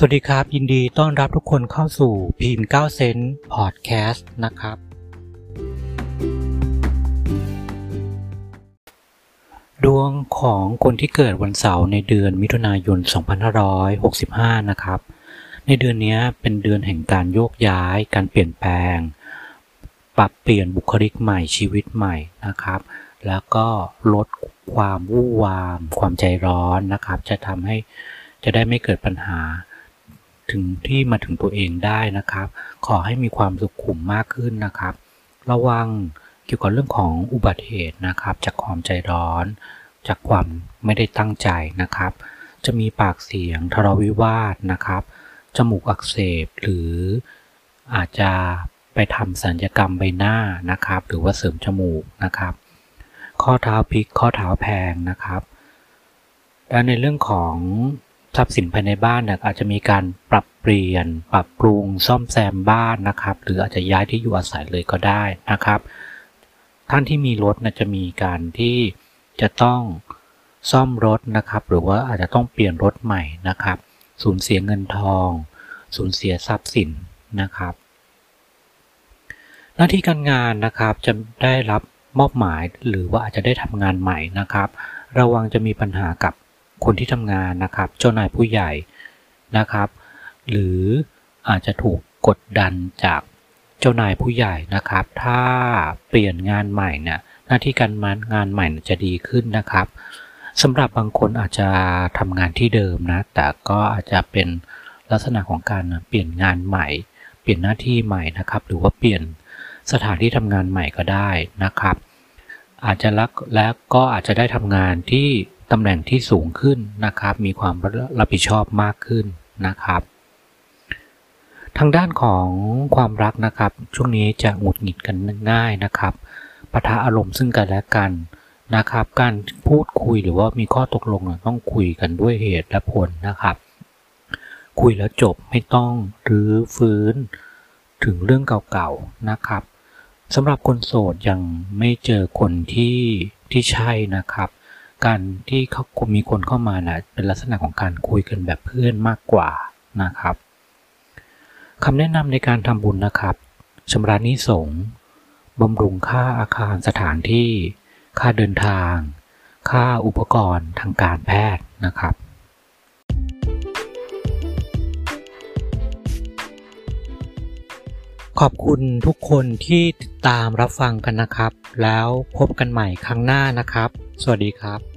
สวัสดีครับ ยินดีต้อนรับทุกคนเข้าสู่พีม9เซนพอดแคสต์นะครับ ดวงของคนที่เกิดวันเสาร์ในเดือนมิถุนายน 2565 นะครับ ในเดือนนี้เป็นเดือนแห่งการโยกย้าย การเปลี่ยนแปลง ปรับเปลี่ยนบุคลิกใหม่ชีวิตใหม่นะครับ แล้วก็ลดความวู่วาม ความใจร้อนนะครับ จะทำให้จะได้ไม่เกิดปัญหา ถึงที่มาถึงตัวเองได้นะครับ ขอให้มีความสุขุมมากขึ้นนะครับ ระวังเกี่ยวกับเรื่องของอุบัติเหตุนะครับ จากความใจร้อน จากความไม่ได้ตั้งใจนะครับ จะมีปากเสียงทะเลาะวิวาทนะครับ จมูกอักเสบหรืออาจจะไปทำสัญญกรรมใบหน้านะครับ หรือว่าเสริมจมูกนะครับ ข้อเท้าพลิกข้อเท้าแพงนะครับ และในเรื่องของ ทรัพย์สินภายในบ้านเนี่ยอาจจะมีการปรับเปลี่ยน ปรับปรุงซ่อมแซมบ้านนะครับ หรืออาจจะย้ายที่อยู่อาศัยเลยก็ได้นะครับ ท่านที่มีรถนะจะมีการที่จะต้องซ่อมรถนะครับ หรือว่าอาจจะต้องเปลี่ยนรถใหม่นะครับ สูญเสียเงินทอง สูญเสียทรัพย์สินนะครับ หน้าที่การงานนะครับจะได้รับมอบหมายหรือว่าอาจจะได้ทำงานใหม่นะครับ ระวังจะมีปัญหากับ คนที่ทำงานนะครับ เจ้านายผู้ใหญ่นะครับ หรืออาจจะถูกกดดันจากเจ้านายผู้ใหญ่นะครับ ถ้าเปลี่ยนงานใหม่เนี่ยหน้าที่การงานใหม่จะดีขึ้นนะครับสำหรับบางคนอาจจะทำงานที่เดิมนะ แต่ก็อาจจะเป็นลักษณะของการเปลี่ยนงานใหม่ เปลี่ยนหน้าที่ใหม่นะครับ หรือว่าเปลี่ยนสถานที่ทำงานใหม่ก็ได้นะครับ อาจจะรักและก็อาจจะได้ทำงานที่ ตำแหน่งที่สูงขึ้นนะครับ มีความรับผิดชอบมากขึ้นนะครับ ทางด้านของความรักนะครับ ช่วงนี้จะหงุดหงิดกันง่ายนะครับปะทะอารมณ์ซึ่งกันและกันนะครับ การพูดคุยหรือว่ามีข้อตกลงต้องคุยกันด้วยเหตุและผลนะครับ คุยแล้วจบไม่ต้องรื้อฟื้นถึงเรื่องเก่าๆนะครับสำหรับคนโสดยังไม่เจอคนที่ที่ใช่นะครับ การที่เขามีคนเข้ามานะเป็นลักษณะของการคุยกันแบบเพื่อนมากกว่านะครับคำแนะนำในการทำบุญนะครับชำระนิสงบำรุงค่าอาคารสถานที่ ค่าเดินทาง ค่าอุปกรณ์ทางการแพทย์นะครับ ขอบคุณทุกคนที่ติดตามรับฟังกันนะครับ แล้วพบกันใหม่ครั้งหน้านะครับ สวัสดีครับ